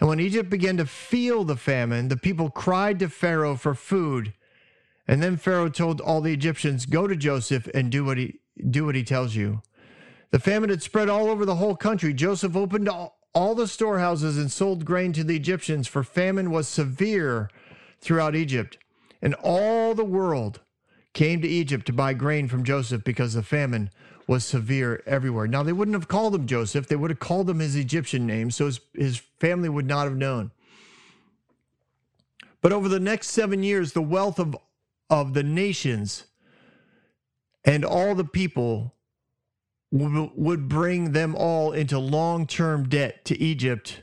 And when Egypt began to feel the famine, the people cried to Pharaoh for food. And then Pharaoh told all the Egyptians, "Go to Joseph and do what he do what he tells you." The famine had spread all over the whole country. Joseph opened all the storehouses and sold grain to the Egyptians, for famine was severe throughout Egypt. And all the world came to Egypt to buy grain from Joseph because the famine was severe everywhere. Now, they wouldn't have called him Joseph, they would have called him his Egyptian name, so his, his family would not have known. But over the next seven years, the wealth of, of the nations and all the people would bring them all into long term debt to Egypt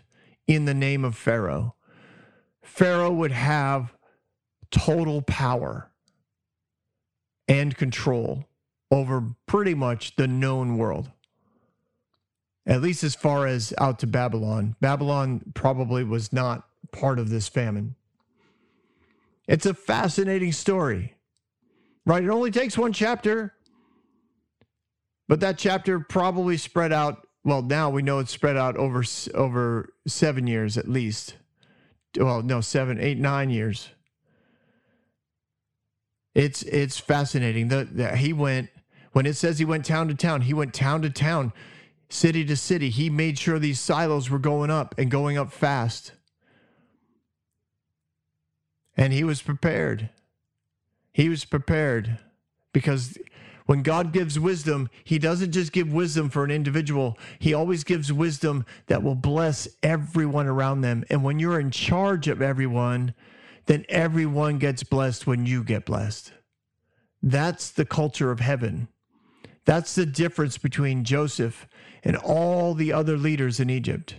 in the name of Pharaoh. Pharaoh would have total power and control over pretty much the known world. At least as far as out to Babylon. Babylon probably was not part of this famine. It's a fascinating story, right? It only takes one chapter. But that chapter probably spread out. Well, now we know it's spread out over over seven years at least. Well, no, seven, eight, nine years. It's it's fascinating. that he went when it says he went town to town. He went town to town, city to city. He made sure these silos were going up and going up fast. And he was prepared. He was prepared because when God gives wisdom, He doesn't just give wisdom for an individual, He always gives wisdom that will bless everyone around them. And when you're in charge of everyone, then everyone gets blessed when you get blessed. That's the culture of heaven. That's the difference between Joseph and all the other leaders in Egypt.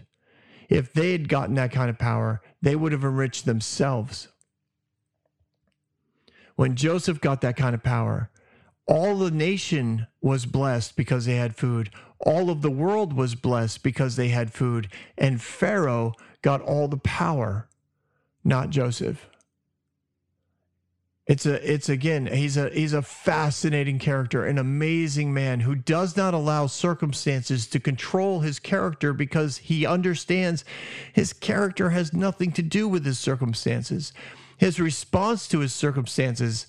If they had gotten that kind of power, they would have enriched themselves. When Joseph got that kind of power, all the nation was blessed because they had food. All of the world was blessed because they had food. And Pharaoh got all the power, not Joseph. It's a it's again he's a he's a fascinating character, an amazing man who does not allow circumstances to control his character because he understands his character has nothing to do with his circumstances. His response to his circumstances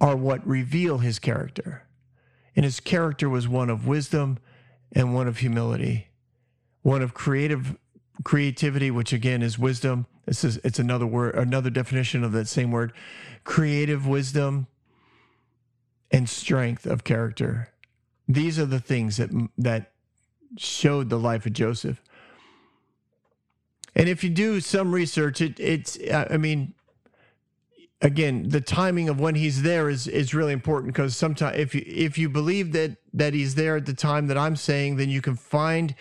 are what reveal his character. And his character was one of wisdom and one of humility, one of creative creativity, which again is wisdom. This is it's another word, another definition of that same word, creative wisdom and strength of character. These are the things that that showed the life of Joseph. And if you do some research, it, it's I mean, again, the timing of when he's there is is really important because sometimes if you if you believe that that he's there at the time that I'm saying, then you can find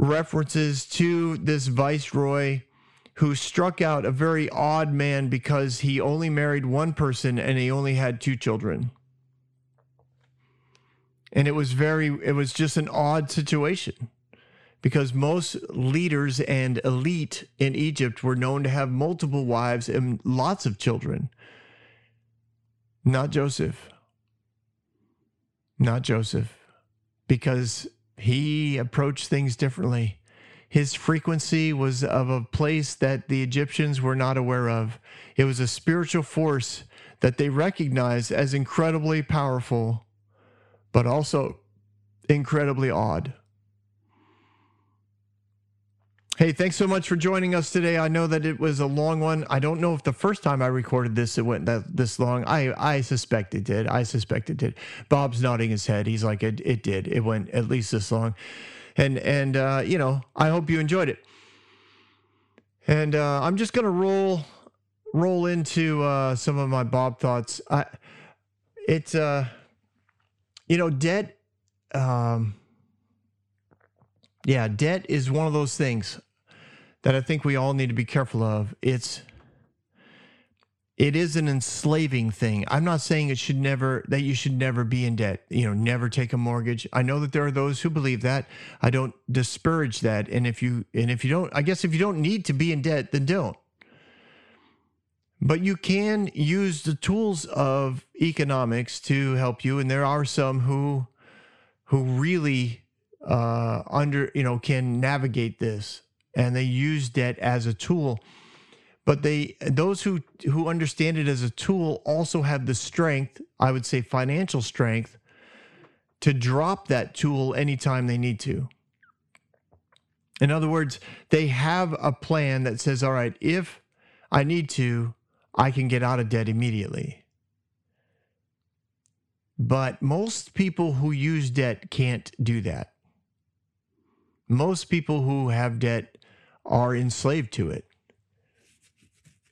references to this viceroy who struck out a very odd man because he only married one person and he only had two children. And it was very it was just an odd situation because most leaders and elite in Egypt were known to have multiple wives and lots of children. Not Joseph. Not Joseph. Because he approached things differently. His frequency was of a place that the Egyptians were not aware of. It was a spiritual force that they recognized as incredibly powerful, but also incredibly odd. Hey, thanks so much for joining us today. I know that it was a long one. I don't know if the first time I recorded this it went that this long. I I suspect it did. I suspect it did. Bob's nodding his head. He's like it it did. It went at least this long. And and uh, you know, I hope you enjoyed it. And uh, I'm just gonna roll roll into uh, some of my Bob thoughts. I it's uh you know, debt um yeah, debt is one of those things that I think we all need to be careful of. It's it is an enslaving thing. I'm not saying it should never that you should never be in debt, you know, never take a mortgage. I know that there are those who believe that. I don't disparage that. And if you and if you don't I guess if you don't need to be in debt, then don't. But you can use the tools of economics to help you and there are some who who really uh under, you know, can navigate this and they use debt as a tool. But they those who who understand it as a tool also have the strength i would say financial strength to drop that tool anytime they need to. In other words they have a plan that says all right if i need to i can get out of debt immediately. But most people who use debt can't do that. Most people who have debt are enslaved to it.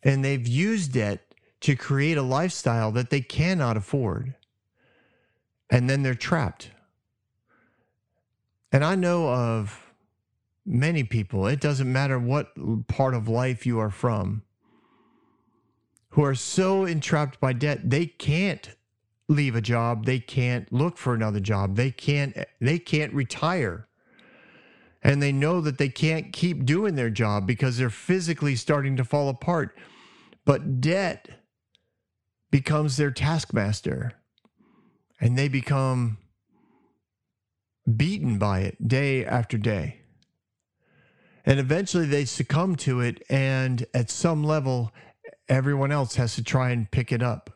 And they've used it to create a lifestyle that they cannot afford. And then they're trapped. And I know of many people, it doesn't matter what part of life you are from, who are so entrapped by debt, they can't leave a job, they can't look for another job, they can't they can't retire and they know that they can't keep doing their job because they're physically starting to fall apart. But debt becomes their taskmaster and they become beaten by it day after day. And eventually they succumb to it. And at some level, everyone else has to try and pick it up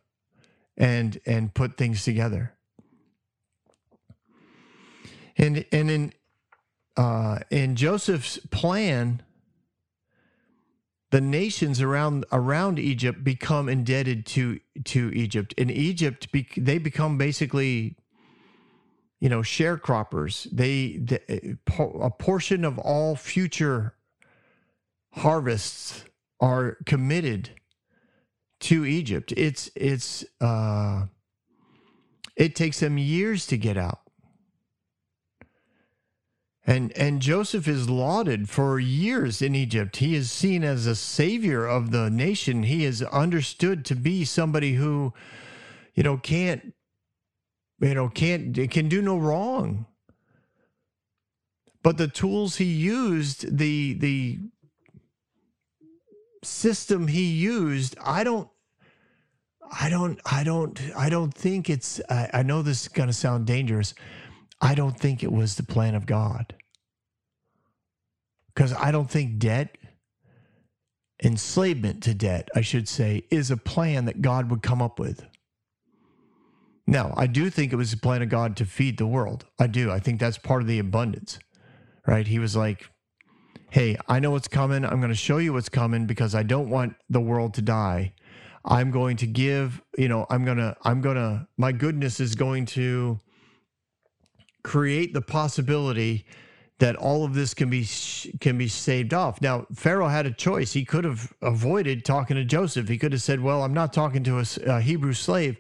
and and put things together. And and in uh, in Joseph's plan, the nations around around Egypt become indebted to to Egypt. In Egypt, they become basically, you know, sharecroppers. They the, a portion of all future harvests are committed to Egypt. It's it's uh, it takes them years to get out. And and Joseph is lauded for years in Egypt. He is seen as a savior of the nation. He is understood to be somebody who, you know, can't, you know, can't can do no wrong. But the tools he used, the the system he used, I don't I don't I don't I don't think it's I, I know this is gonna sound dangerous. I don't think it was the plan of God. Because I don't think debt, enslavement to debt, I should say, is a plan that God would come up with. Now, I do think it was the plan of God to feed the world. I do. I think that's part of the abundance, right? He was like, hey, I know what's coming. I'm going to show you what's coming because I don't want the world to die. I'm going to give, you know, I'm going to, I'm going to, my goodness is going to create the possibility that all of this can be can be saved off. Now, Pharaoh had a choice. He could have avoided talking to Joseph. He could have said, "Well, I'm not talking to a, a Hebrew slave."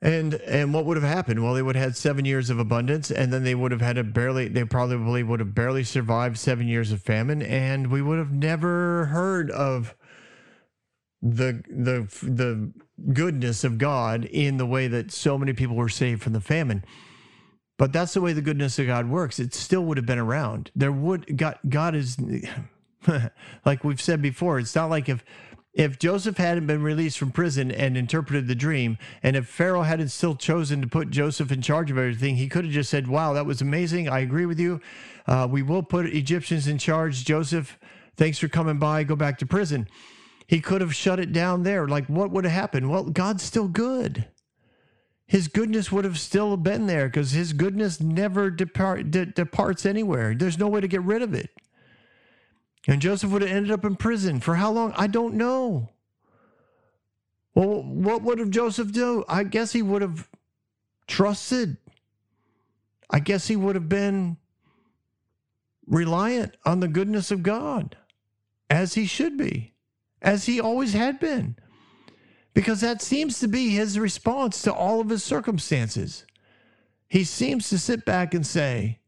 And and what would have happened? Well, they would have had seven years of abundance, and then they would have had a barely. They probably would have barely survived seven years of famine, and we would have never heard of the the the goodness of God in the way that so many people were saved from the famine. But that's the way the goodness of God works. It still would have been around. There would God God is like we've said before, it's not like if if Joseph hadn't been released from prison and interpreted the dream, and if Pharaoh hadn't still chosen to put Joseph in charge of everything, he could have just said, Wow, that was amazing. I agree with you. Uh, we will put Egyptians in charge. Joseph, thanks for coming by. Go back to prison. He could have shut it down there. Like, what would have happened? Well, God's still good. His goodness would have still been there because his goodness never depart, de- departs anywhere. There's no way to get rid of it. And Joseph would have ended up in prison for how long? I don't know. Well, what would have Joseph do? I guess he would have trusted. I guess he would have been reliant on the goodness of God, as he should be as he always had been, because that seems to be his response to all of his circumstances. He seems to sit back and say,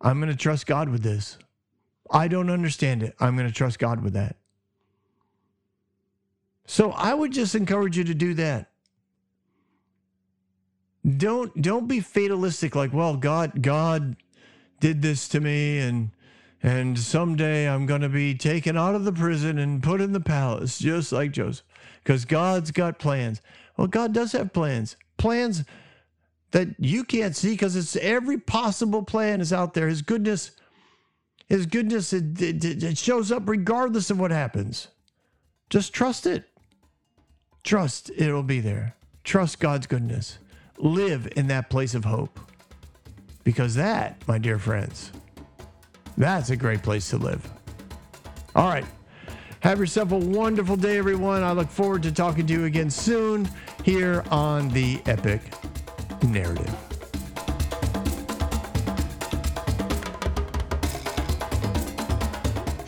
I'm going to trust God with this. I don't understand it. I'm going to trust God with that. So I would just encourage you to do that. Don't don't be fatalistic like, well, God God did this to me and and someday I'm going to be taken out of the prison and put in the palace, just like Joseph, because God's got plans. Well, God does have plans, plans that you can't see because it's every possible plan is out there. His goodness, His goodness, it, it, it shows up regardless of what happens. Just trust it. Trust it'll be there. Trust God's goodness. Live in that place of hope. Because that, my dear friends, that's a great place to live. All right. Have yourself a wonderful day, everyone. I look forward to talking to you again soon here on the Epic Narrative.